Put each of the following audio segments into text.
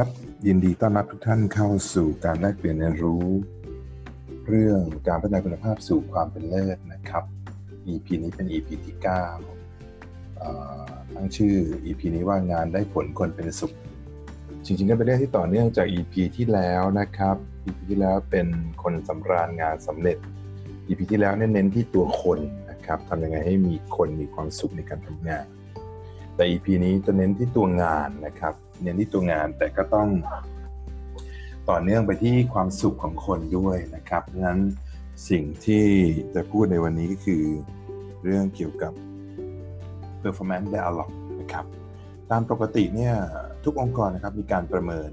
ครับ ยินดีต้อนรับทุกท่านเข้าสู่การแลกเปลี่ยนเรียนรู้ เรื่องการพัฒนาคุณภาพสู่ความเป็นเลิศนะครับ EP นี้เป็น EP ที่9ตั้งชื่อ EP นี้ว่างานได้ผลคนเป็นสุข จริงๆก็เป็นเรื่องที่ต่อเนื่องจาก EP ที่แล้วนะครับ EP ที่แล้วเป็นคนสำราญงานสำเร็จ EP ที่แล้วเน้นที่ตัวคนนะครับทำยังไงให้มีคนมีความสุขในการทำงานแต่ EP นี้จะเน้นที่ตัวงานนะครับ เน้นที่ตัวงานแต่ก็ต้องต่อเนื่องไปที่ความสุขของคนด้วยนะครับงั้นสิ่งที่จะพูดในวันนี้ก็คือ เรื่องเกี่ยวกับ performance dialog นะครับ ตามปกติเนี่ยทุกองค์กรนะครับมีการประเมิน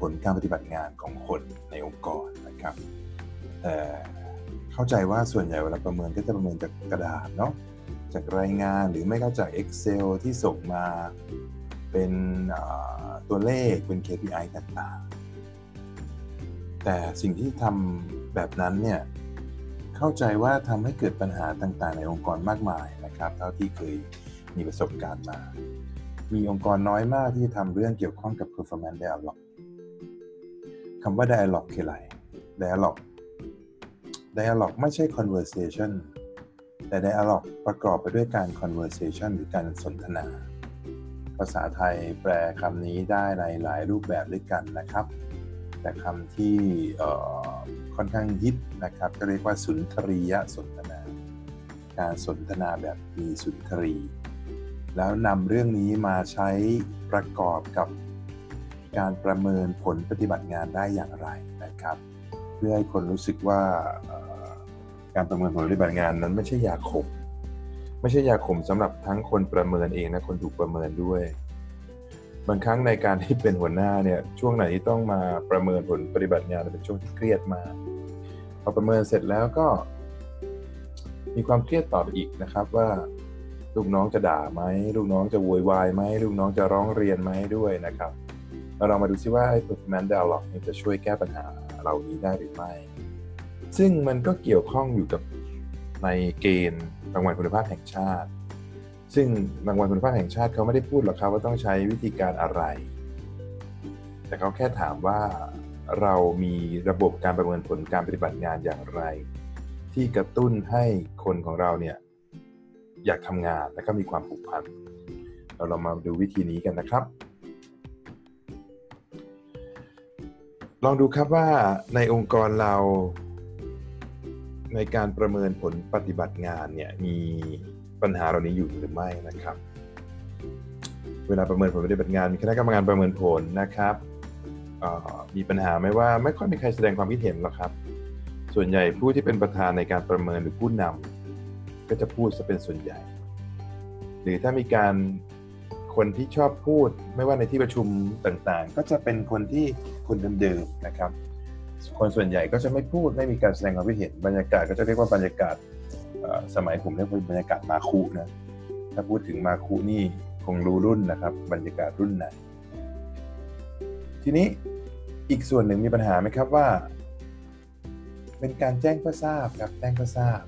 ผลการปฏิบัติงานของคนในองค์กรนะครับแต่เข้าใจว่าส่วนใหญ่เวลาประเมินก็จะประเมินจากกระดาษเนาะจากรายงานหรือไม่ก็จาก Excel ที่ส่งมา เป็นตัวเลขเป็น KPI ต่างๆ แต่สิ่งที่ทำแบบนั้นเนี่ยเข้าใจว่าทำให้เกิดปัญหาต่างๆ ในองค์กรมากมายนะครับ เท่าที่เคยมีประสบการณ์มา มีองค์กรน้อยมากที่ทำเรื่องเกี่ยวข้องกับ performance dialog คำว่า dialog คืออะไร dialog dialog ไม่ใช่ conversation แต่ dialog ประกอบไปด้วยการ conversation หรือการสนทนาาษาไทยแปลคำนี้ได้ในหลายรูปแบบด้วยกันนะครับ แต่คำที่ค่อนข้างฮิตนะครับ ก็เรียกว่าสุนทรียสนทนา การสนทนาแบบมีสุนทรี แล้วนำเรื่องนี้มาใช้ประกอบกับการประเมินผลปฏิบัติงานได้อย่างไรนะครับ เพื่อให้คนรู้สึกว่าการประเมินผลปฏิบัติงานนั้นไม่ใช่ยาขม ไม่ใช่ยาขมสำหรับทั้งคนประเมินเองนะคนถูกประเมินด้วย บางครั้งในการที่เป็นหัวหน้าเนี่ยช่วงไหนที่ต้องมาประเมินผลปฏิบัติงานเป็นช่วงที่เครียดมากพอประเมินเสร็จแล้วก็ มีความเครียดต่อไปอีกนะครับว่าลูกน้องจะด่าไหมลูกน้องจะโวยวายไหมลูกน้องจะร้องเรียนไหมด้วยนะครับเราลองมาดูซิว่าไอ้ performance dialog จะช่วยแก้ปัญหาเหล่านี้ได้หรือไม่ ซึ่งมันก็เกี่ยวข้องอยู่กับในเกณฑ์ รางวัลคุณภาพแห่งชาติ ซึ่งรางวัลคุณภาพแห่งชาติเขาไม่ได้พูดหรอกครับว่าต้องใช้วิธีการอะไร แต่เขาแค่ถามว่าเรามีระบบการประเมินผลการปฏิบัติงานอย่างไร ที่กระตุ้นให้คนของเราเนี่ยอยากทำงานและก็มีความผูกพันเราลองมาดูวิธีนี้กันนะครับ ลองดูครับว่าในองค์กรเรา ในการประเมินผลปฏิบัติงานเนี่ยมีปัญหาเหล่านี้อยู่หรือไม่นะครับ เวลาประเมินผลปฏิบัติงานมีคณะกรรมการประเมินผลนะครับมีปัญหาไหมว่าไม่ค่อยมีใครแสดงความคิดเห็นหรอกครับ ส่วนใหญ่ผู้ที่เป็นประธานในการประเมินหรือผู้นำก็จะพูดจะเป็นส่วนใหญ่ หรือถ้ามีการคนที่ชอบพูด ไม่ว่าในที่ประชุมต่างๆ ก็จะเป็นคนที่คนเดิมๆนะครับ คนส่วนใหญ่ก็จะไม่พูดไม่มีการแสดงความคิดเห็นบรรยากาศก็จะเรียกว่าบรรยากาศสมัยผมเรียกว่าบรรยากาศมาคุนะถ้าพูดถึงมาคุนี่คงรู้รุ่นนะครับ บรรยากาศรุ่นไหนทีนี้อีกส่วนหนึ่งมีปัญหาไหมครับว่า เป็นการแจ้งเพื่อทราบครับแจ้งเพื่อทราบ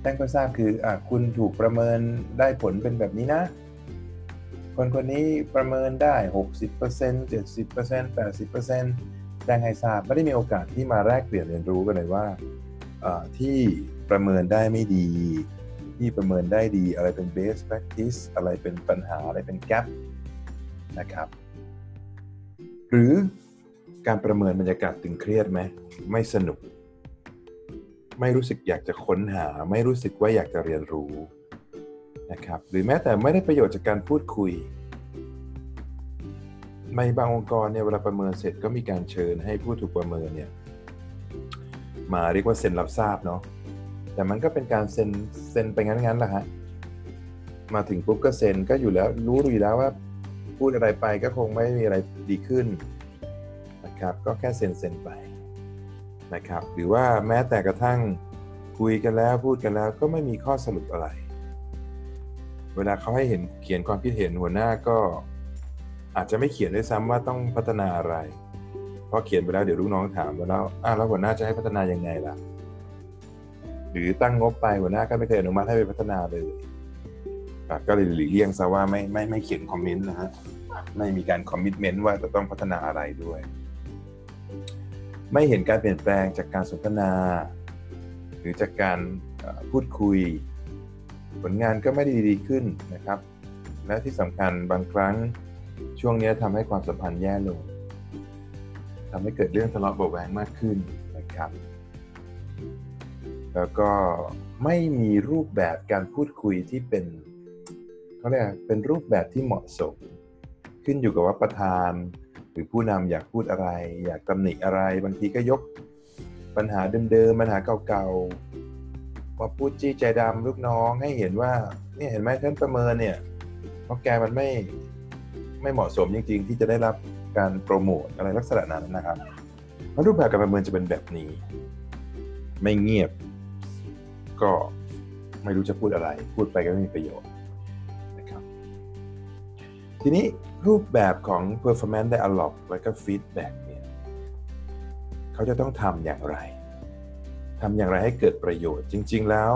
แจ้งเพื่อทราบคืออคุณถูกประเมินได้ผลเป็นแบบนี้นะ คนคนนี้ประเมินได้ 60% 70% 80% แจ้งให้ทราบไม่ได้มีโอกาสที่มาแลกเปลี่ยนเรียนรู้กันเลยว่าที่ประเมินได้ไม่ดี ที่ประเมินได้ดีอะไรเป็น best practice อะไรเป็นปัญหาอะไรเป็น gap นะครับ หรือการประเมินบรรยากาศตึงเครียดไหมไม่สนุก ไม่รู้สึกอยากจะค้นหา ไม่รู้สึกว่าอยากจะเรียนรู้นะครับ หรือแม้แต่ไม่ได้ประโยชน์จากการพูดคุย ในบางองค์กรเนี่ยเวลาประเมินเสร็จก็มีการเชิญให้ผู้ถูกประเมินเนี่ยมาเรียกว่าเซ็นรับทราบเนาะแต่มันก็เป็นการเซ็นเซ็นไปงั้นๆแหละฮะมาถึงปุ๊บก็เซ็นก็อยู่แล้วรู้อยู่แล้วว่า พูดอะไรไปก็คงไม่มีอะไรดีขึ้นนะครับก็แค่เซ็นเซ็นไปนะครับหรือว่าแม้แต่กระทั่งคุยกันแล้วพูดกันแล้วก็ไม่มีข้อสรุปอะไร เวลาเขาให้เห็นเขียนความคิดเห็นหัวหน้าก็ อาจจะไม่เขียนด้วยซ้ำว่าต้องพัฒนาอะไร เพราะเขียนไปแล้วเดี๋ยวลูกน้องถามไปแล้วอ้าวแล้วหัวหน้าจะให้พัฒนายังไงล่ะ หรือตั้งงบไปหัวหน้าก็ไม่เคยอนุมัติให้ไปพัฒนาเลยก็เลยหลีกเลี่ยงซะว่าไม่ไม่ไม่เขียนคอมเมนต์นะฮะไม่มีการคอมมิชเมนต์ว่าจะต้องพัฒนาอะไรด้วย ไม่เห็นการเปลี่ยนแปลงจากการสนทนา หรือจากการพูดคุย ผลงานก็ไม่ได้ดีขึ้นนะครับ และที่สำคัญบางครั้ง ช่วงนี้ทำให้ความสัมพันธ์แย่ลงทำให้เกิดเรื่องทะเลาะเบาแวงมากขึ้นนะครับ แล้วก็ไม่มีรูปแบบการพูดคุยที่เป็นเขาเรียกเป็นรูปแบบที่เหมาะสม ขึ้นอยู่กับว่าประธาน หรือผู้นำอยากพูดอะไร อยากตำหนิอะไร บางทีก็ยกปัญหาเดิมๆปัญหาเก่าๆมาพูดจี้ใจดำลูกน้องให้เห็นว่าเนี่ยเห็นไหมท่านประเมินเนี่ยเพราะแกมันไม่ ไม่เหมาะสมจริง ๆ ที่จะได้รับการโปรโมทอะไรลักษณะนั้นนะครับรูปแบบการประเมินจะเป็นแบบนี้ ไม่เงียบ ก็ไม่รู้จะพูดอะไร พูดไปก็ไม่มีประโยชน์นะครับทีนี้รูปแบบของ performance dialog และก็ feedback เนี่ยเขาจะต้องทำอย่างไรทำอย่างไรให้เกิดประโยชน์ จริง ๆ แล้ว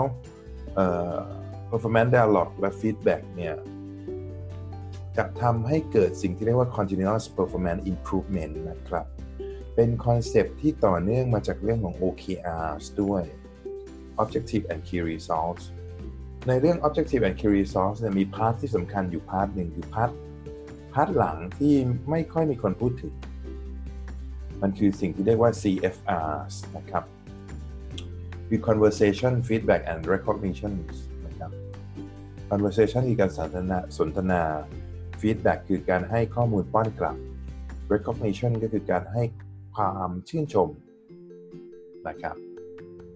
performance dialog และ feedback เนี่ย จะทำให้เกิดสิ่งที่เรียกว่า continuous performance improvement นะครับ เป็น concept ที่ต่อเนื่องมาจากเรื่องของ OKRs ด้วย Objective and Key Results ในเรื่อง Objective and Key Results เนี่ยมี part ที่สำคัญอยู่ part หนึ่งคือ part part หลังที่ไม่ค่อยมีคนพูดถึง มันคือสิ่งที่เรียกว่า CFRs นะครับ คือ Conversation Feedback and Recognition นะครับ Conversation คือการสนทนาสนทนา Feedback คือการให้ข้อมูลป้อนกลับ Recognition ก็คือการให้ความชื่นชมนะครับ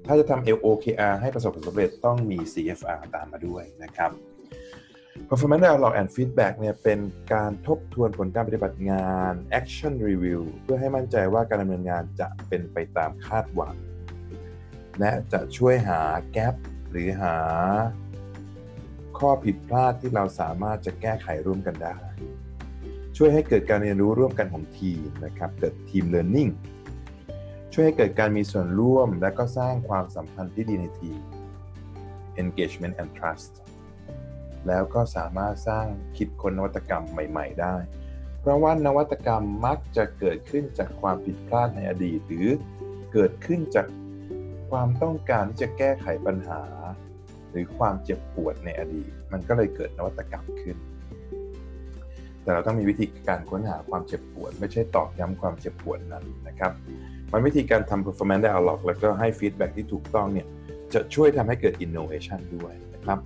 ถ้าจะทำ LOKR ให้ประสบผลสำเร็จต้องมี CFR ตามมาด้วยนะครับ Performance Dialogue and Feedback เนี่ยเป็นการทบทวนผลการปฏิบัติงาน Action Review เพื่อให้มั่นใจว่าการดำเนินงานจะเป็นไปตามคาดหวัง และจะช่วยหาแกลบหรือหา ข้อผิดพลาดที่เราสามารถจะแก้ไขร่วมกันได้ ช่วยให้เกิดการเรียนรู้ร่วมกันของทีมนะครับ เกิดทีม Learning ช่วยให้เกิดการมีส่วนร่วมและก็สร้างความสัมพันธ์ที่ดีในทีม engagement and trust แล้วก็สามารถสร้างคิดค้นนวัตกรรมใหม่ ๆ ได้ เพราะว่านวัตกรรมมักจะเกิดขึ้นจากความผิดพลาดในอดีต หรือเกิดขึ้นจากความต้องการที่จะแก้ไขปัญหา หรือความเจ็บปวดในอดีต มันก็เลยเกิดนวัตกรรมขึ้น แต่เราต้องมีวิธีการค้นหาความเจ็บปวด ไม่ใช่ตอกย้ำความเจ็บปวดนั้นนะครับ มันวิธีการทำ performance dialog แล้วก็ให้ feedback ที่ถูกต้องเนี่ยจะช่วยทำให้เกิด innovation ด้วยนะครับ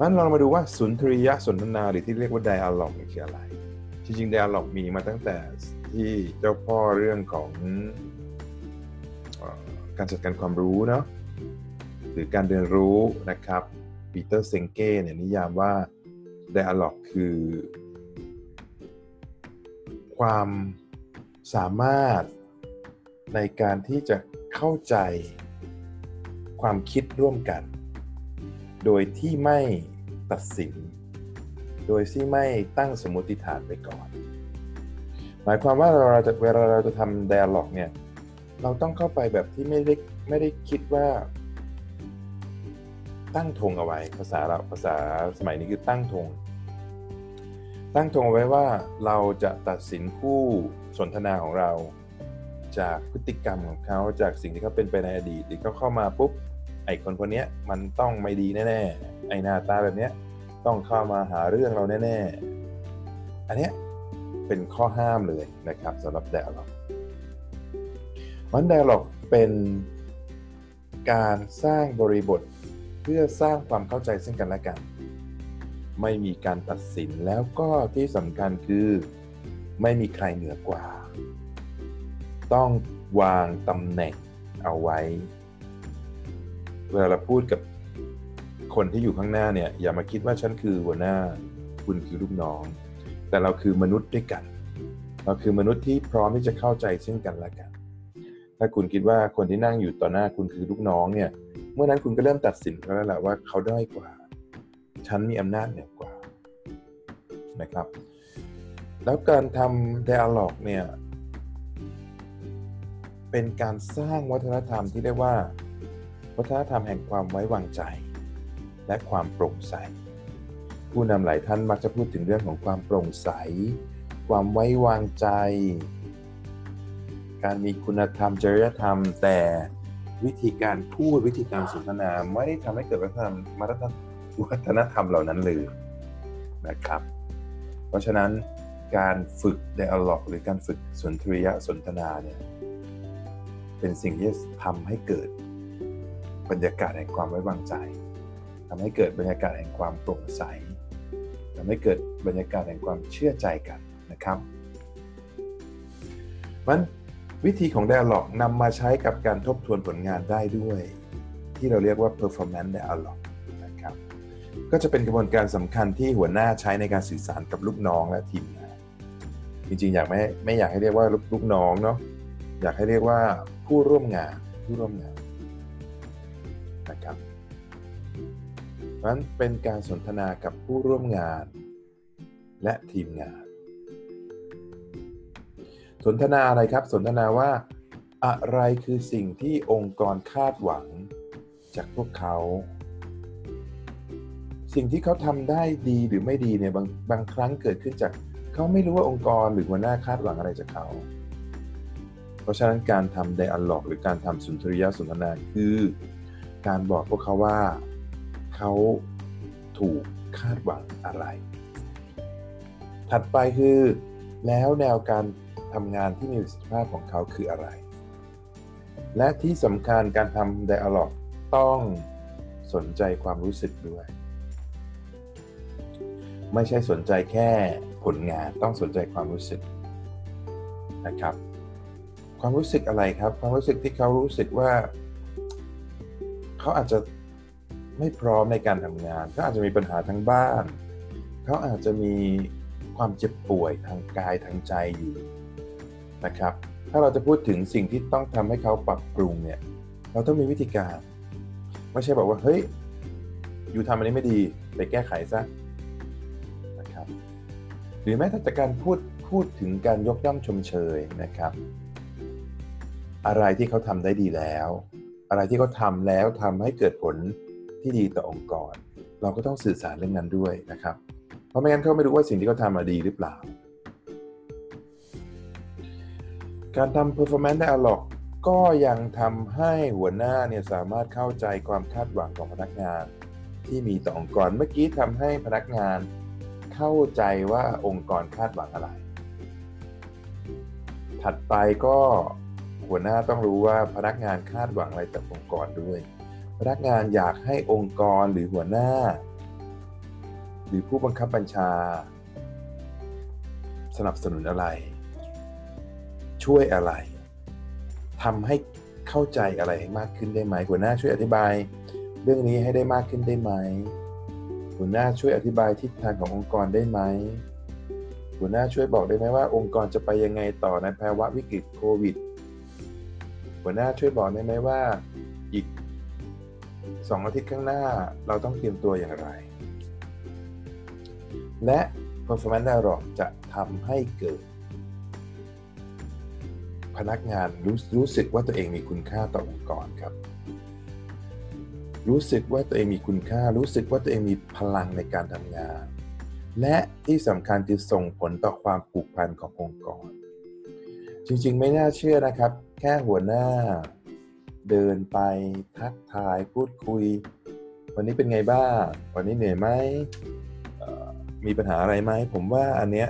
งั้นเรามาดูว่าสุนทรียสนทนาหรือที่เรียกว่า dialog คืออะไร จริงๆ dialog มีมาตั้งแต่ที่เจ้าพ่อเรื่องของการจัดการความรู้เนาะ หรือการเรียนรู้นะครับปีเตอร์เซงเก้เนี่ยนิยามว่า dialog คือ ความสามารถในการที่จะเข้าใจความคิดร่วมกัน โดยที่ไม่ตัดสิน โดยที่ไม่ตั้งสมมติฐานไปก่อน หมายความว่าเราจะเวลาเราจะทำ dialog เนี่ยเราต้องเข้าไปแบบที่ไม่ได้ไม่ได้คิดว่า ตั้งธงเอาไว้ ภาษาเราภาษาสมัยนี้คือตั้งธง ตั้งธงเอาไว้ว่าเราจะตัดสินผู้สนทนาของเราจากพฤติกรรมของเขาจากสิ่งที่เขาเป็นไปในอดีตหรือเขาเข้ามาปุ๊บไอ้คนคนนี้มันต้องไม่ดีแน่ๆไอ้หน้าตาแบบนี้ต้องเข้ามาหาเรื่องเราแน่ๆอันนี้เป็นข้อห้ามเลยนะครับสำหรับ dialog มัน dialog เป็นการสร้างบริบท พื่อสร้างความเข้าใจซึ่งกันและกัน ไม่มีการตัดสินแล้วก็ที่สำคัญคือไม่มีใครเหนือกว่า ต้องวางตำแหน่งเอาไว้ เวลาเราพูดกับคนที่อยู่ข้างหน้าเนี่ยอย่ามาคิดว่าฉันคือหัวหน้า คุณคือลูกน้อง แต่เราคือมนุษย์ด้วยกัน เราคือมนุษย์ที่พร้อมที่จะเข้าใจซึ่งกันและกัน ถ้าคุณคิดว่าคนที่นั่งอยู่ต่อหน้าคุณคือลูกน้องเนี่ย เมื่อนั้นคุณก็เริ่มตัดสินเขาแล้วแหละว่าเขาด้อยกว่า ฉันมีอำนาจเหนือกว่านะครับ แล้วการทำ dialog เนี่ย เป็นการสร้างวัฒนธรรมที่เรียกว่า วัฒนธรรมแห่งความไว้วางใจ และความโปร่งใส ผู้นำหลายท่านมักจะพูดถึงเรื่องของความโปร่งใส ความไว้วางใจ การมีคุณธรรมจริยธรรมแต่ วิธีการพูดวิธีการสนทนาไม่ได้ทำให้เกิดวัฒนธรรมวัฒนธรรมเหล่านั้นเลยนะครับ เพราะฉะนั้นการฝึก dialog หรือการฝึกสนทรียสนทนาเนี่ยเป็นสิ่งที่ทำให้เกิดบรรยากาศแห่งความไว้วางใจทำให้เกิดบรรยากาศแห่งความโปร่งใสทำให้เกิดบรรยากาศแห่งความเชื่อใจกันนะครับมัน วิธีของ dialog นำมาใช้กับการทบทวนผลงานได้ด้วย ที่เราเรียกว่า performance dialog นะครับก็จะเป็นกระบวนการสำคัญที่หัวหน้าใช้ในการสื่อสารกับลูกน้องและทีมงานจริงๆ อยากไม่ไม่อยากให้เรียกว่าลูกน้องเนาะอยากให้เรียกว่าผู้ร่วมงานผู้ร่วมงานนะครับนั้นเป็นการสนทนากับผู้ร่วมงานและทีมงาน สนทนาอะไรครับ สนทนาว่าอะไรคือสิ่งที่องค์กรคาดหวังจากพวกเขา สิ่งที่เขาทำได้ดีหรือไม่ดีเนี่ยบางบางครั้งเกิดขึ้นจากเขาไม่รู้ว่าองค์กรหรือหัวหน้าคาดหวังอะไรจากเขา เพราะฉะนั้นการทำไดอะล็อกหรือการทำสุนทรียสนทนาคือ การบอกพวกเขาว่าเขาถูกคาดหวังอะไร ถัดไปคือแล้วแนวการ ทำงานที่มีประสิทธิภาพของเขาคืออะไร และที่สำคัญการทำไดอะล็อกต้องสนใจความรู้สึกด้วย ไม่ใช่สนใจแค่ผลงานต้องสนใจความรู้สึกนะครับ ความรู้สึกอะไรครับ ความรู้สึกที่เขารู้สึกว่า เขาอาจจะไม่พร้อมในการทำงานเขาอาจจะมีปัญหาทางบ้าน เขาอาจจะมีความเจ็บป่วยทางกายทางใจอยู่ นะครับ ถ้าเราจะพูดถึงสิ่งที่ต้องทำให้เขาปรับปรุงเนี่ย เราต้องมีวิธีการ ไม่ใช่บอกว่า เฮ้ย อยู่ทำอันนี้ไม่ดี ไปแก้ไขซะนะครับ หรือแม้แต่จากการพูดพูดถึงการยกย่องชมเชยนะครับ อะไรที่เขาทำได้ดีแล้ว อะไรที่เขาทำแล้วทำให้เกิดผลที่ดีต่อองค์กร เราก็ต้องสื่อสารเรื่องนั้นด้วยนะครับ เพราะไม่งั้นเขาไม่รู้ว่าสิ่งที่เขาทำมาดีหรือเปล่า การทำ performance dialog ก็ยังทำให้หัวหน้าเนี่ยสามารถเข้าใจความคาดหวังของพนักงาน ที่มีต่อองค์กรเมื่อกี้ทำให้พนักงานเข้าใจว่าองค์กรคาดหวังอะไร ถัดไปก็หัวหน้าต้องรู้ว่าพนักงานคาดหวังอะไรจากองค์กรด้วย พนักงานอยากให้องค์กรหรือหัวหน้า หรือผู้บังคับบัญชา สนับสนุนอะไร ช่วยอะไรทำให้เข้าใจอะไรให้มากขึ้นได้ไหมหัวหน้าช่วยอธิบาย เรื่องนี้ให้ได้มากขึ้นได้ไหมหัวหน้าช่วยอธิบายทิศทางขององค์กรได้ไหมหัวหน้าช่วยบอกได้ไหมว่า องค์กรจะไปยังไงต่อในภาวะวิกฤตโควิด หัวหน้าช่วยบอกได้ไหมว่าอีกสองอาทิตย์ข้างหน้าเราต้องเตรียมตัวอย่างไร และ performance dialog จะทำให้เกิด พนักงานรู้รู้สึกว่าตัวเองมีคุณค่าต่อองค์กรครับ รู้สึกว่าตัวเองมีคุณค่า รู้สึกว่าตัวเองมีพลังในการทำงาน และที่สำคัญคือส่งผลต่อความผูกพันขององค์กร จริงๆ ไม่น่าเชื่อนะครับ แค่หัวหน้า เดินไปทักทายพูดคุย วันนี้เป็นไงบ้าง วันนี้เหนื่อยไหมมีปัญหาอะไรไหมผมว่าอันเนี้ย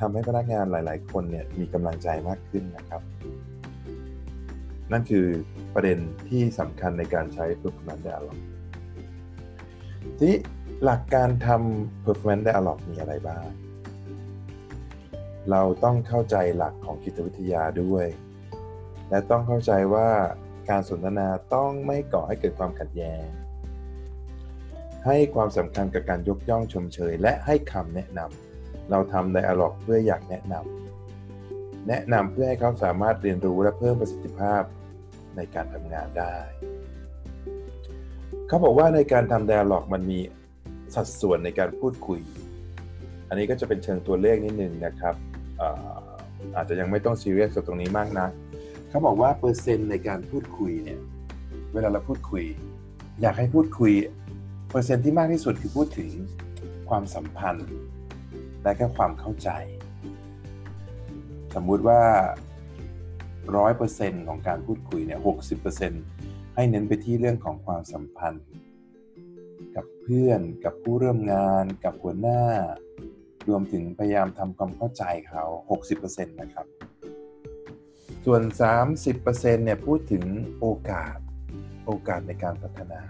ทำให้พนักงานหลาย ๆ คนเนี่ยมีกำลังใจมากขึ้นนะครับ นั่นคือประเด็นที่สำคัญในการใช้ performance dialog ที่หลักการทำ performance dialog มีอะไรบ้าง เราต้องเข้าใจหลักของจิตวิทยาด้วย และต้องเข้าใจว่าการสนทนาต้องไม่ก่อให้เกิดความขัดแย้งให้ความสำคัญกับการยกย่องชมเชย และให้คำแนะนำ เราทำไดอะล็อกเพื่ออยากแนะนำแนะนำเพื่อให้เขาสามารถเรียนรู้และเพิ่มประสิทธิภาพในการทำงานได้ เขาบอกว่าในการทำไดอะล็อกมันมีสัดส่วนในการพูดคุย อันนี้ก็จะเป็นเชิงตัวเลขนิดนึงนะครับอาอาจจะยังไม่ต้องซีเรียสกับตรงนี้มากนะเขาบอกว่าเปอร์เซ็นต์ในการพูดคุยเนี่ยเวลาเราพูดคุย อยากให้พูดคุย เปอร์เซ็นต์ที่มากที่สุดคือพูดถึงความสัมพันธ์ และก็ความเข้าใจ สมมุติว่าร้อยเปอร์เซ็นต์ของการพูดคุยเนี่ยหกสิบเปอร์เซ็นต์ให้เน้นไปที่เรื่องของความสัมพันธ์ กับเพื่อนกับผู้ร่วมงานกับหัวหน้า รวมถึงพยายามทำความเข้าใจเขา 60%นะครับส่วน 30%เนี่ยพูดถึงโอกาสโอกาสในการพัฒนา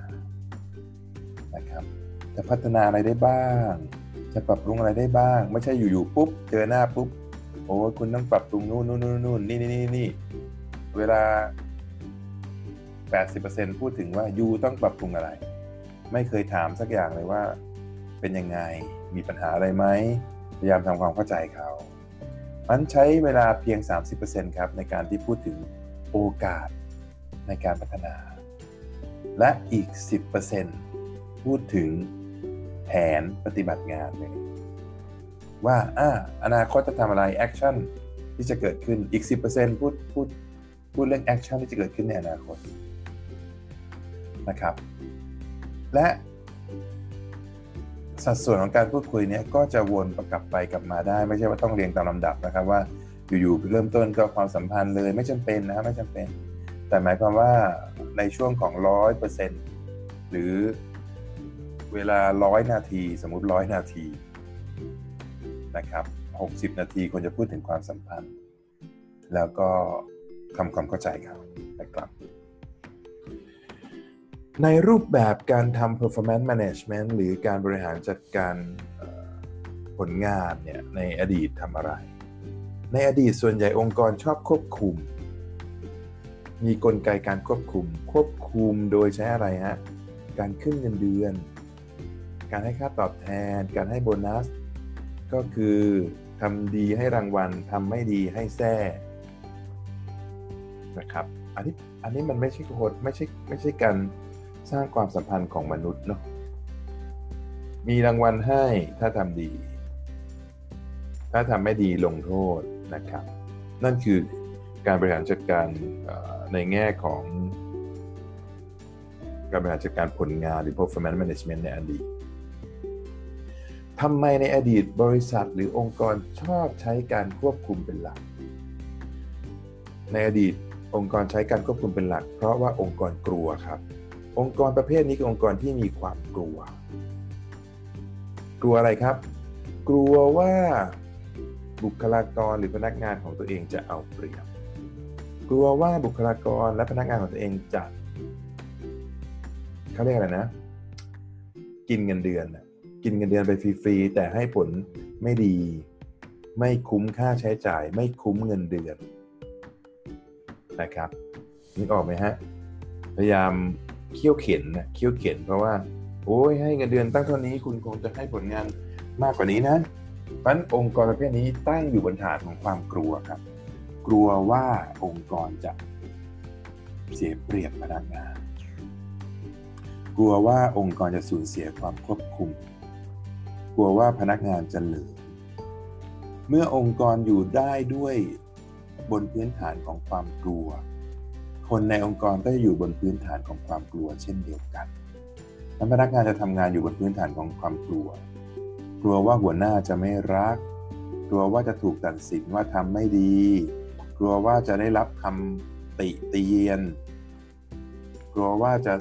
นะครับจะพัฒนาอะไรได้บ้าง จะปรับปรุงอะไรได้บ้าง ไม่ใช่อยู่ๆปุ๊บ เจอหน้าปุ๊บโอ้คุณต้องปรับปรุงนู่นนู่นนู่นนู่นนี่นี่นี่นี่เวลา 80%พูดถึงว่ายูต้องปรับปรุงอะไร ไม่เคยถามสักอย่างเลยว่า เป็นยังไงมีปัญหาอะไรไหมพยายามทำความเข้าใจเขามันใช้เวลาเพียง 30%ครับในการที่พูดถึงโอกาสในการพัฒนา และอีก 10%พูดถึง แผนปฏิบัติงานเลยว่าอ่าอนาคตจะทำอะไร action ที่จะเกิดขึ้นอีก 10%พูดพูดพูดเรื่อง action ที่จะเกิดขึ้นในอนาคตนะครับ และสัดส่วนของการพูดคุยเนี้ยก็จะวนประกลับไปกลับมาได้ ไม่ใช่ว่าต้องเรียงตามลำดับนะครับว่าอยู่ๆเริ่มต้นก็ความสัมพันธ์เลยไม่จำเป็นนะไม่จำเป็น แต่หมายความว่าในช่วงของร้อยเปอร์เซ็นต์หรือ เวลาร้อยนาทีสมมุติร้อยนาทีนะครับ60 นาทีควรจะพูดถึงความสัมพันธ์ แล้วก็ทำความเข้าใจเขานะครับ ในรูปแบบการทำ performance management หรือการบริหารจัดการผลงานเนี่ยในอดีตทำอะไร ในอดีตส่วนใหญ่องค์กรชอบควบคุม มีกลไกการควบคุม ควบคุมโดยใช้อะไรฮะการขึ้นเงินเดือน การให้ค่าตอบแทน การให้โบนัส ก็คือทำดีให้รางวัลทำไม่ดีให้แท้นะครับอันนี้อันนี้มันไม่ใช่โคดไม่ใช่ไม่ใช่การสร้างความสัมพันธ์ของมนุษย์เนาะมีรางวัลให้ถ้าทำดี ถ้าทำไม่ดีลงโทษนะครับ นั่นคือการบริหารจัดการในแง่ของการบริหารจัดการผลงานหรือ performance management ในอดีต ทำไมในอดีตบริษัทหรือองค์กรชอบใช้การควบคุมเป็นหลัก ในอดีตองค์กรใช้การควบคุมเป็นหลัก เพราะว่าองค์กรกลัวครับ องค์กรประเภทนี้คือองค์กรที่มีความกลัว กลัวอะไรครับ กลัวว่าบุคลากรหรือพนักงานของตัวเองจะเอาเปรียบ กลัวว่าบุคลากรและพนักงานของตัวเองจะเขาเรียกอะไรนะ กินเงินเดือน กินเงินเดือนไปฟรีๆแต่ให้ผลไม่ดี ไม่คุ้มค่าใช้จ่าย ไม่คุ้มเงินเดือนนะครับนึกออกไหมฮะพยายามเคี่ยวเข็นนะเคี่ยวเข็นเพราะว่า โอ้ยให้เงินเดือนตั้งเท่านี้คุณคงจะให้ผลงานมากกว่านี้นะเพราะองค์กรประเภทนี้ตั้งอยู่บนฐานของความกลัวครับ กลัวว่าองค์กรจะเสียเปรียบพนักงาน กลัวว่าองค์กรจะสูญเสียความควบคุม กลัวว่าพนักงานจะเหลือเมื่อองค์กรอยู่ได้ด้วยบนพื้นฐานของความกลัว คนในองค์กรก็จะอยู่บนพื้นฐานของความกลัวเช่นเดียวกันพนักงานจะทำงานอยู่บนพื้นฐานของความกลัว กลัวว่าหัวหน้าจะไม่รัก กลัวว่าจะถูกตัดสินว่าทำไม่ดี กลัวว่าจะได้รับคำติเตียน กลัวว่าจะ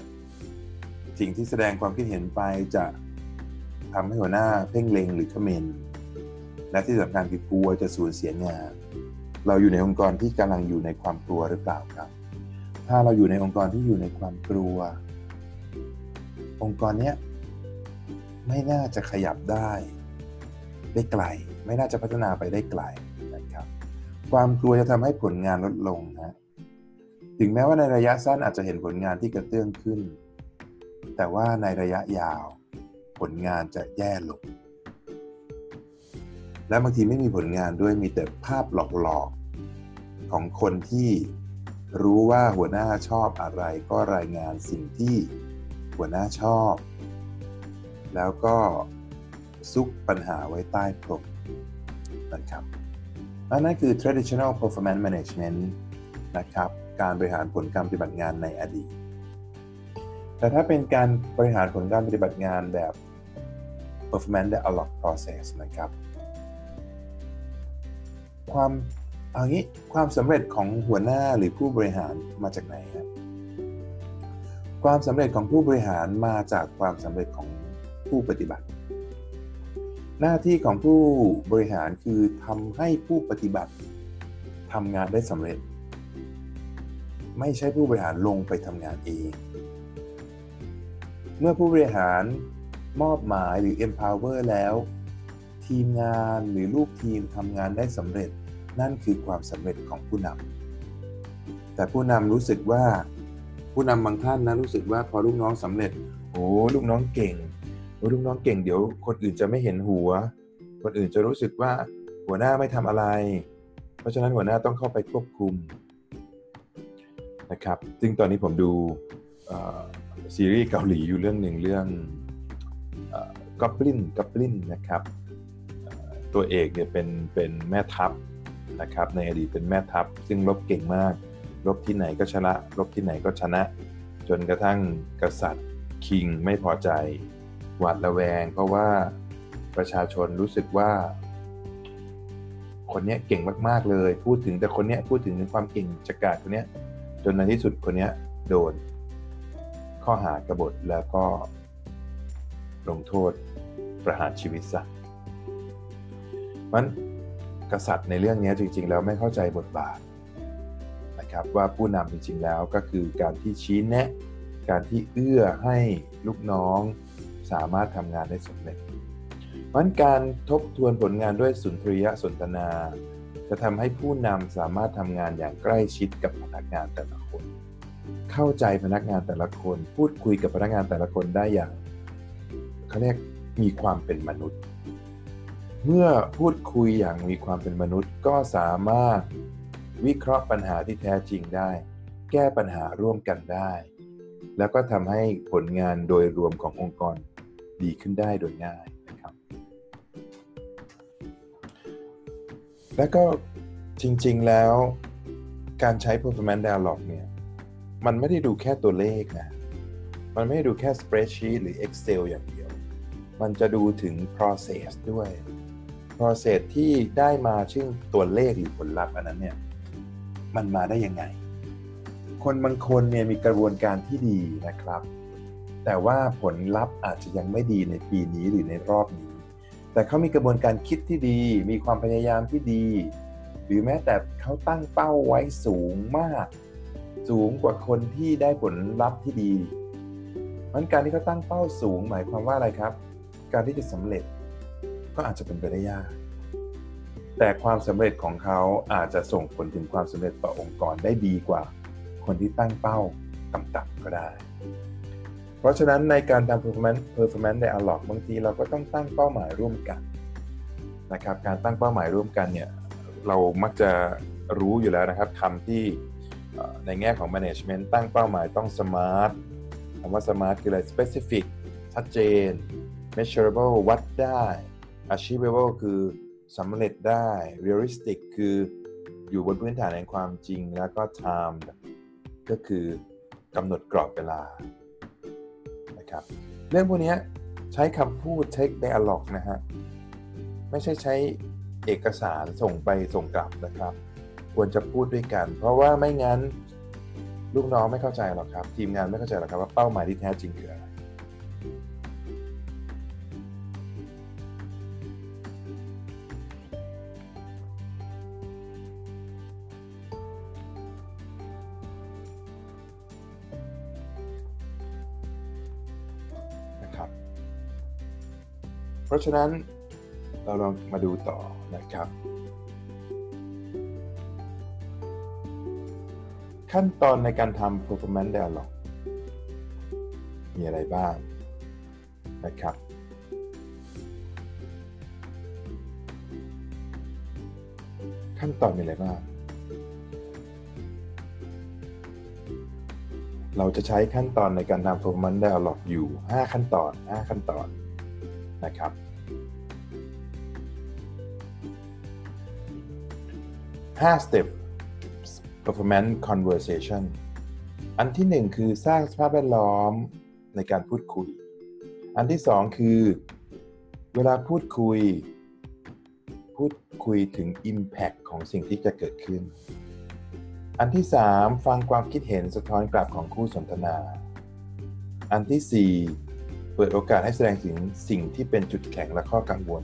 สิ่งที่แสดงความคิดเห็นไปจะ ทำให้หัวหน้าเพ่งเล็งหรือเขมนและที่สำคัญคือกลัวจะสูญเสียงาน เราอยู่ในองค์กรที่กำลังอยู่ในความกลัวหรือเปล่าครับ ถ้าเราอยู่ในองค์กรที่อยู่ในความกลัว องค์กรเนี้ยไม่น่าจะขยับได้ ได้ไกล ไม่น่าจะพัฒนาไปได้ไกลนะครับ ความกลัวจะทำให้ผลงานลดลงนะถึงแม้ว่าในระยะสั้นอาจจะเห็นผลงานที่กระเตื้องขึ้น แต่ว่าในระยะยาว ลงานจะแย่ลง และบางทีไม่มีผลงานด้วยมีแต่ภาพหลอกๆของคนที่รู้ว่าหัวหน้าชอบอะไรก็รายงานสิ่งที่หัวหน้าชอบ แล้วก็ซุกปัญหาไว้ใต้พรมนะครับนั่นคือ traditional performance management นะครับ การบริหารผลการปฏิบัติงานในอดีต แต่ถ้าเป็นการบริหารผลการปฏิบัติงานแบบ performance dialog process นะครับ ความเอางี้ความสำเร็จของหัวหน้าหรือผู้บริหารมาจากไหนครับความสำเร็จของผู้บริหารมาจากความสำเร็จของผู้ปฏิบัติ หน้าที่ของผู้บริหารคือทำให้ผู้ปฏิบัติทำงานได้สำเร็จ ไม่ใช่ผู้บริหารลงไปทำงานเอง เมื่อผู้บริหาร มอบหมายหรือ empower แล้ว ทีมงานหรือลูกทีมทำงานได้สำเร็จ นั่นคือความสำเร็จของผู้นำแต่ผู้นำรู้สึกว่าผู้นำบางท่านนะรู้สึกว่าพอลูกน้องสำเร็จโอ้ลูกน้องเก่งโอ้ลูกน้องเก่งเดี๋ยว คนอื่นจะไม่เห็นหัว คนอื่นจะรู้สึกว่าหัวหน้าไม่ทำอะไร เพราะฉะนั้นหัวหน้าต้องเข้าไปควบคุมนะครับ ซึ่งตอนนี้ผมดูซีรีส์เกาหลีอยู่เรื่องหนึ่งเรื่อง ก็บลินก็บลินนะครับตัวเอกเนี่ยเป็นเป็นแม่ทัพนะครับในอดีตเป็นแม่ทัพ ซึ่งรบเก่งมาก รบที่ไหนก็ชนะ รบที่ไหนก็ชนะ จนกระทั่งกษัตริย์คิงไม่พอใจหวาดระแวง เพราะว่าประชาชนรู้สึกว่า คนนี้เก่งมาก ๆ เลย พูดถึงแต่คนนี้พูดถึงความเก่งจักราดคนนี้จนในที่สุดคนนี้โดน ข้อหากบฏแล้วก็ ลงโทษประหารชีวิตซะมันกษัตริย์ในเรื่องนี้จริง ๆ แล้วไม่เข้าใจบทบาทนะครับว่าผู้นำจริง ๆ แล้วก็คือการที่ชี้แนะ การที่เอื้อให้ลูกน้องสามารถทำงานได้สำเร็จเพราะการทบทวนผลงานด้วยสุนทรียสนทนา จะทำให้ผู้นำสามารถทำงานอย่างใกล้ชิดกับพนักงานแต่ละคน เข้าใจพนักงานแต่ละคน พูดคุยกับพนักงานแต่ละคนได้อย่าง เขาเรียกมีความเป็นมนุษย์ เมื่อพูดคุยอย่างมีความเป็นมนุษย์ก็สามารถวิเคราะห์ปัญหาที่แท้จริงได้ แก้ปัญหาร่วมกันได้ แล้วก็ทำให้ผลงานโดยรวมขององค์กรดีขึ้นได้โดยง่ายนะครับ และก็จริงๆแล้วการใช้ performance dialog เนี่ย มันไม่ได้ดูแค่ตัวเลขนะ มันไม่ได้ดูแค่ spreadsheet หรือ Excel อย่าง มันจะดูถึง process ด้วย process ที่ได้มาชื่อตัวเลขหรือผลลัพธ์อันนั้นเนี่ยมันมาได้ยังไง คนบางคนเนี่ยมีกระบวนการที่ดีนะครับ แต่ว่าผลลัพธ์อาจจะยังไม่ดีในปีนี้หรือในรอบนี้ แต่เขามีกระบวนการคิดที่ดี มีความพยายามที่ดี หรือแม้แต่เขาตั้งเป้าไว้สูงมาก สูงกว่าคนที่ได้ผลลัพธ์ที่ดีมันการที่เขาตั้งเป้าสูงหมายความว่าอะไรครับ การที่จะสำเร็จก็อาจจะเป็นไปได้ยาก แต่ความสำเร็จของเขาอาจจะส่งผลถึงความสำเร็จต่อองค์กรได้ดีกว่า คนที่ตั้งเป้าต่ำๆก็ได้ เพราะฉะนั้นในการทำ performance performance dialog บางทีเราก็ต้องตั้งเป้าหมายร่วมกันนะครับ การตั้งเป้าหมายร่วมกันเนี่ยเรามักจะรู้อยู่แล้วนะครับคำที่ในแง่ของ management ตั้งเป้าหมายต้อง smart คำว่า smart คืออะไร specific ชัดเจน measurable วัดได้ achievable คือสำเร็จได้ realistic คืออยู่บนพื้นฐานแห่งความจริงแล้วก็ time ก็คือกำหนดกรอบเวลานะครับเรื่องพวกนี้ใช้คำพูด take dialog นะฮะ ไม่ใช่ใช้เอกสารส่งไปส่งกลับนะครับ ควรจะพูดด้วยกัน เพราะว่าไม่งั้นลูกน้องไม่เข้าใจหรอกครับ ทีมงานไม่เข้าใจหรอกครับว่าเป้าหมายที่แท้จริงคืออะไร ราะฉะนั้นเราลองมาดูต่อนะครับ ขั้นตอนในการทำ performance dialog มีอะไรบ้างนะครับ ขั้นตอนมีอะไรบ้าง เราจะใช้ขั้นตอนในการทำ performance dialog อยู่ 5 ขั้นตอน 5 ขั้นตอนนะครับ 5 step performance conversation อันที่หนึ่งคือสร้างสภาพแวดล้อมในการพูดคุย อันที่สองคือ เวลาพูดคุย พูดคุยถึง Impact ของสิ่งที่จะเกิดขึ้น อันที่สามฟังความคิดเห็นสะท้อนกลับของคู่สนทนา อันที่สี่เปิดโอกาสให้แสดงถึงสิ่งที่เป็นจุดแข็งและข้อกังวล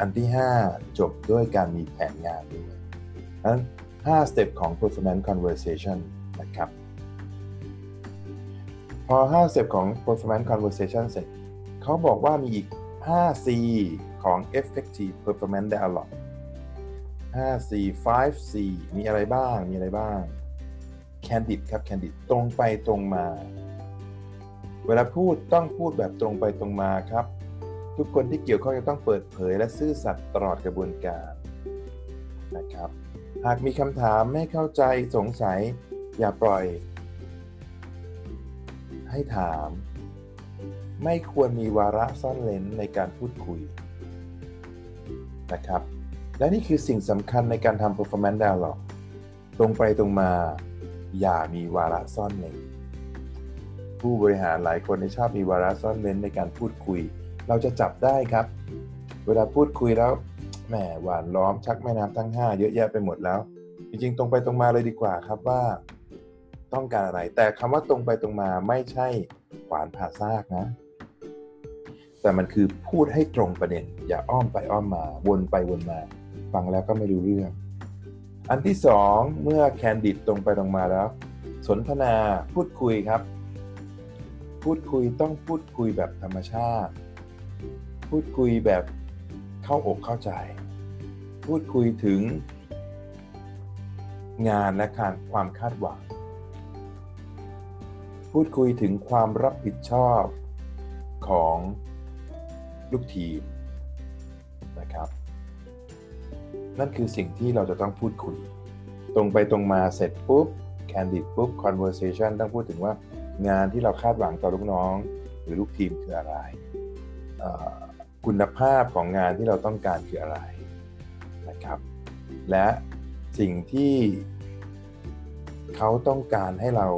อันที่ 5 จบด้วยการมีแผนงานด้วย นั้น5 step ของ performance conversation นะครับ พอ 5 step ของ performance conversation เสร็จ เขาบอกว่ามีอีก 5 C ของ effective performance dialogue 5 C 5 C มีอะไรบ้าง มีอะไรบ้าง candid ครับ candid ตรงไปตรงมา เวลาพูดต้องพูดแบบตรงไปตรงมาครับ ทุกคนที่เกี่ยวข้องจะต้องเปิดเผยและซื่อสัตย์ตลอดกระบวนการนะครับ หากมีคำถามไม่เข้าใจสงสัย อย่าปล่อย ให้ถาม ไม่ควรมีวาระซ่อนเลนในการพูดคุยนะครับ และนี่คือสิ่งสำคัญในการทำ performance dialogue ตรงไปตรงมา อย่ามีวาระซ่อนเลนผู้บริหารหลายคนชอบมีวาระซ่อนเลนในการพูดคุย เราจะจับได้ครับ เวลาพูดคุยแล้ว แหมหวานล้อมชักแม่น้ำทั้ง5เยอะแยะไปหมดแล้ว จริงๆ ตรงไปตรงมาเลยดีกว่าครับว่า ต้องการอะไร แต่คำว่าตรงไปตรงมาไม่ใช่หวานผ่าซากนะ แต่มันคือพูดให้ตรงประเด็น อย่าอ้อมไปอ้อมมาวนไปวนมา ฟังแล้วก็ไม่รู้เรื่อง อันที่สองเมื่อแคนดิดตรงไปตรงมาแล้ว สนทนาพูดคุยครับ พูดคุยต้องพูดคุยแบบธรรมชาติ พูดคุยแบบ เข้าอกเข้าใจ พูดคุยถึงงานและการความคาดหวัง พูดคุยถึงความรับผิดชอบของลูกทีมนะครับ นั่นคือสิ่งที่เราจะต้องพูดคุย ตรงไปตรงมาเสร็จปุ๊บ candid ปุ๊บ conversation ต้องพูดถึงว่างานที่เราคาดหวังต่อลูกน้อง หรือลูกทีมคืออะไร คุณภาพของงานที่เราต้องการคืออะไรนะครับ และสิ่งที่เขาต้องการให้เรา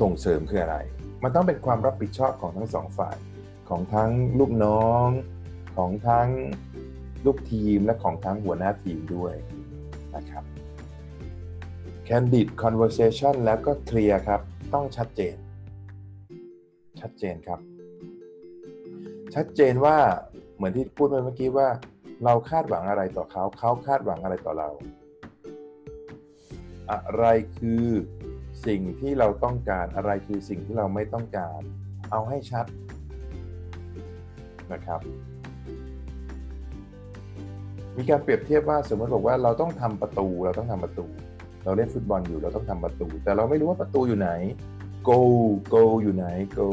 ส่งเสริมคืออะไร มันต้องเป็นความรับผิดชอบของทั้งสองฝ่าย ของทั้งลูกน้อง ของทั้งลูกทีมและของทั้งหัวหน้าทีมด้วยนะครับ candid conversation แล้วก็เคลียร์ครับ ต้องชัดเจน ชัดเจนครับ ชัดเจนว่าเหมือนที่พูดไปเมื่อกี้ว่า เราคาดหวังอะไรต่อเขาเขาคาดหวังอะไรต่อเรา อะไรคือสิ่งที่เราต้องการอะไรคือสิ่งที่เราไม่ต้องการ เอาให้ชัดนะครับ มีการเปรียบเทียบว่าสมมติบอกว่าเราต้องทำประตู เราต้องทำประตู เราเล่นฟุตบอลอยู่เราต้องทำประตู แต่เราไม่รู้ว่าประตูอยู่ไหน go go อยู่ไหน go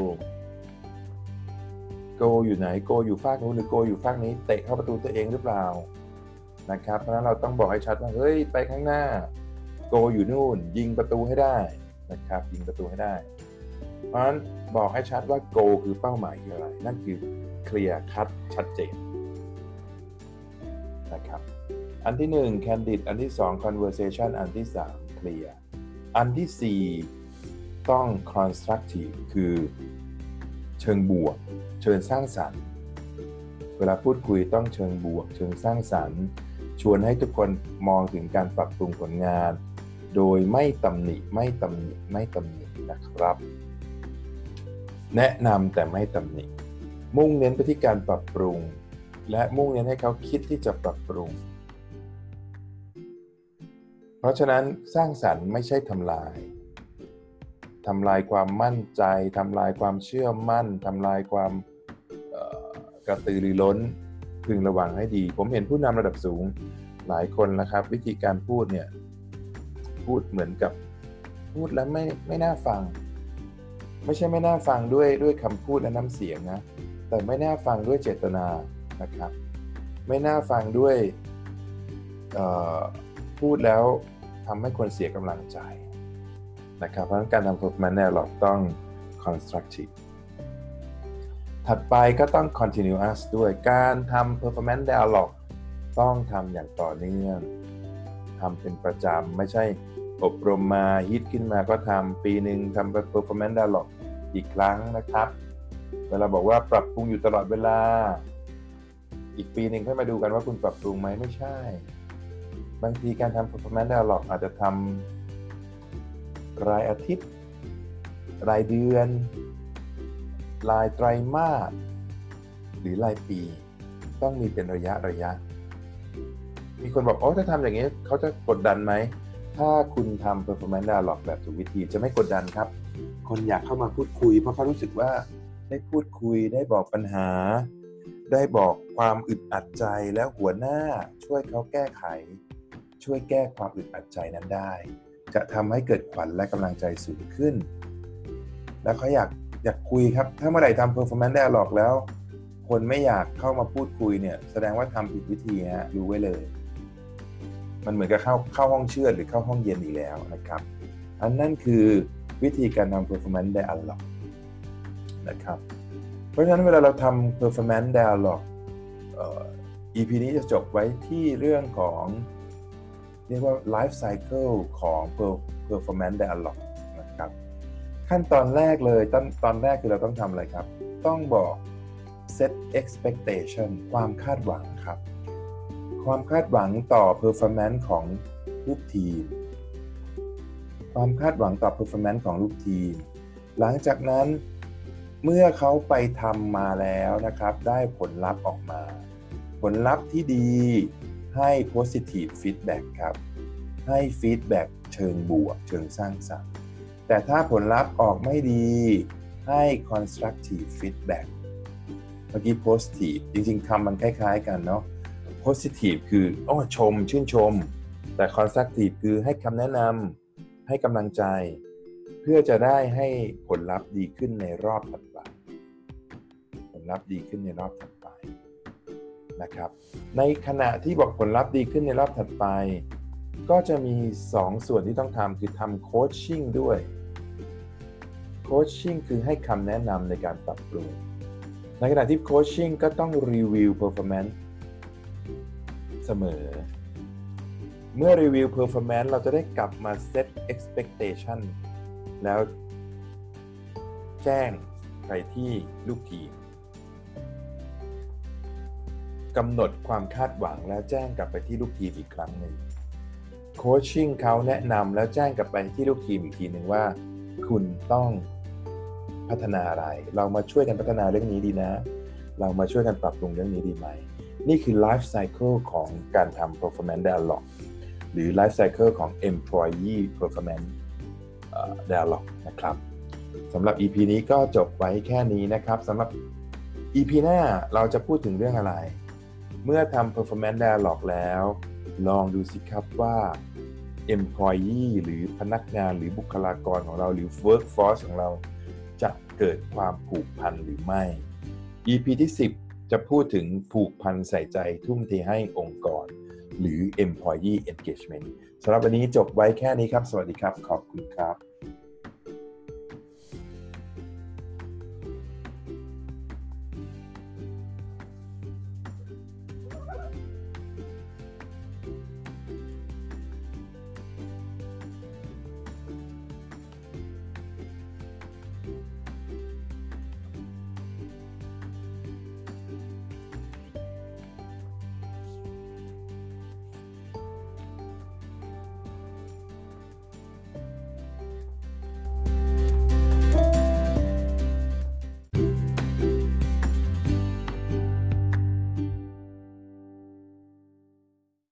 go อยู่ไหน go อยู่ฝากนู้นหรือ go อยู่ฝากนี้เตะเข้าประตูตัวเองหรือเปล่านะครับ เพราะฉะนั้นเราต้องบอกให้ชัดว่าเฮ้ยไปข้างหน้า go อยู่นู่น ยิงประตูให้ได้นะครับ ยิงประตูให้ได้ เพราะฉะนั้นบอกให้ชัดว่า go คือเป้าหมายคืออะไร นั่นคือเคลียร์คัดชัดเจนนะครับอันที่ 1 candid อันที่ 2 conversation อันที่ 3 clear อันที่ 4 ต้อง constructive คือ เชิงบวก เชิงสร้างสรรค์ เวลาพูดคุยต้องเชิงบวก เชิงสร้างสรรค์ ชวนให้ทุกคนมองถึงการปรับปรุงผลงาน โดยไม่ตำหนิไม่ตำหนิไม่ตำหนินะครับ แนะนำแต่ไม่ตำหนิ มุ่งเน้นไปที่การปรับปรุง และมุ่งเน้นให้เขาคิดที่จะปรับปรุง เพราะฉะนั้นสร้างสรรค์ไม่ใช่ทำลาย ทำลายความมั่นใจทำลายความเชื่อมั่นทำลายความกระตือรือร้นพึงระวังให้ดี ผมเห็นผู้นำระดับสูงหลายคนนะครับ วิธีการพูดเนี่ยพูดเหมือนกับพูดแล้วไม่ไม่น่าฟัง ไม่ใช่ไม่น่าฟังด้วยด้วยคำพูดและน้ำเสียงนะแต่ไม่น่าฟังด้วยเจตนานะครับ ไม่น่าฟังด้วยพูดแล้วทำให้คนเสียกำลังใจ นะครับเพราะการทำ performance dialogue ต้อง constructive ถัดไปก็ต้อง continuous ด้วยการทำ performance dialogue ต้องทำอย่างต่อเนื่องทำเป็นประจำไม่ใช่อบรมมาฮิตขึ้นมาก็ทำปีหนึ่งทำ performance dialog อีกครั้งนะครับ เวลาบอกว่าปรับปรุงอยู่ตลอดเวลา อีกปีหนึ่งค่อยมาดูกันว่าคุณปรับปรุงไหมไม่ใช่ บางทีการทำ performance dialog อาจจะทำ รายอาทิตย์ รายเดือน รายไตรมาสหรือรายปี ต้องมีเป็นระยะระยะ มีคนบอกโอ้ถ้าทำอย่างนี้เขาจะกดดันไหม ถ้าคุณทำ performance dialog แบบถูกวิธีจะไม่กดดันครับ คนอยากเข้ามาพูดคุย เพราะเขารู้สึกว่าได้พูดคุยได้บอกปัญหา ได้บอกความอึดอัดใจแล้วหัวหน้าช่วยเขาแก้ไข ช่วยแก้ความอึดอัดใจนั้นได้ จะทำให้เกิดขวัญและกำลังใจสูงขึ้น แล้วเขาอยากอยากคุยครับ ถ้าเมื่อไหร่ทำ performance dialog แล้ว คนไม่อยากเข้ามาพูดคุยเนี่ย แสดงว่าทำผิดวิธีฮะรู้ไว้เลย มันเหมือนกับเข้าเข้าห้องเชื่อหรือเข้าห้องเย็นอีกแล้วนะครับ อันนั่นคือวิธีการทำ performance dialog นะครับ เพราะฉะนั้นเวลาเราทำ performance dialog เอ่อ EP นี้จะจบไว้ที่เรื่องของ เรียกว่า life cycle ของ performance dialog นะครับ ขั้นตอนแรกเลยตอนตอนแรกคือเราต้องทำอะไรครับ ต้องบอก set expectation ความคาดหวังครับ ความคาดหวังต่อ performance ของลูกทีม ความคาดหวังต่อ performance ของลูกทีม หลังจากนั้นเมื่อเขาไปทำมาแล้วนะครับ ได้ผลลัพธ์ออกมา ผลลัพธ์ที่ดี ให้ positive feedback ครับ ให้ feedback เชิงบวก เชิงสร้างสรรค์ แต่ถ้าผลลัพธ์ออกไม่ดี ให้ constructive feedback เมื่อกี้ positive จริงๆคำมันคล้ายๆกันเนาะ positive คือโอ้ชม ชื่นชม แต่ constructive คือให้คำแนะนำให้กำลังใจ เพื่อจะได้ให้ผลลัพธ์ดีขึ้นในรอบถัดไปผลลัพธ์ดีขึ้นในรอบถัด นะครับ ในขณะที่บอกผลลัพธ์ดีขึ้นในรอบถัดไป ก็จะมี 2 ส่วนที่ต้องทำคือทำโคชชิ่งด้วยโคชชิ่งคือให้คำแนะนำในการปรับปรุง ในขณะที่โคชชิ่งก็ต้องรีวิว performance เสมอ เมื่อรีวิว performance เราจะได้กลับมา set expectation แล้วแจ้งไปที่ลูกทีม กำหนดความคาดหวังแล้วแจ้งกลับไปที่ลูกทีมอีกครั้งหนึ่งโคชชิ่งเขาแนะนำแล้วแจ้งกลับไปที่ลูกทีมอีกทีหนึ่งว่า คุณต้องพัฒนาอะไร เรามาช่วยกันพัฒนาเรื่องนี้ดีนะ เรามาช่วยกันปรับปรุงเรื่องนี้ดีไหม นี่คือ life cycle ของการทำ performance dialog หรือ life cycle ของ employee performance dialog นะครับสำหรับ EP นี้ก็จบไว้แค่นี้นะครับสำหรับ EP หน้าเราจะพูดถึงเรื่องอะไร เมื่อทำ performance dialog แล้ว ลองดูสิครับว่า employee หรือพนักงานหรือบุคลากรของเราหรือ workforce ของเรา จะเกิดความผูกพันหรือไม่ EP ที่ 10 จะพูดถึงผูกพันใส่ใจทุ่มเทให้องค์กร หรือ employee engagement สำหรับวันนี้จบไว้แค่นี้ครับ สวัสดีครับ ขอบคุณครับ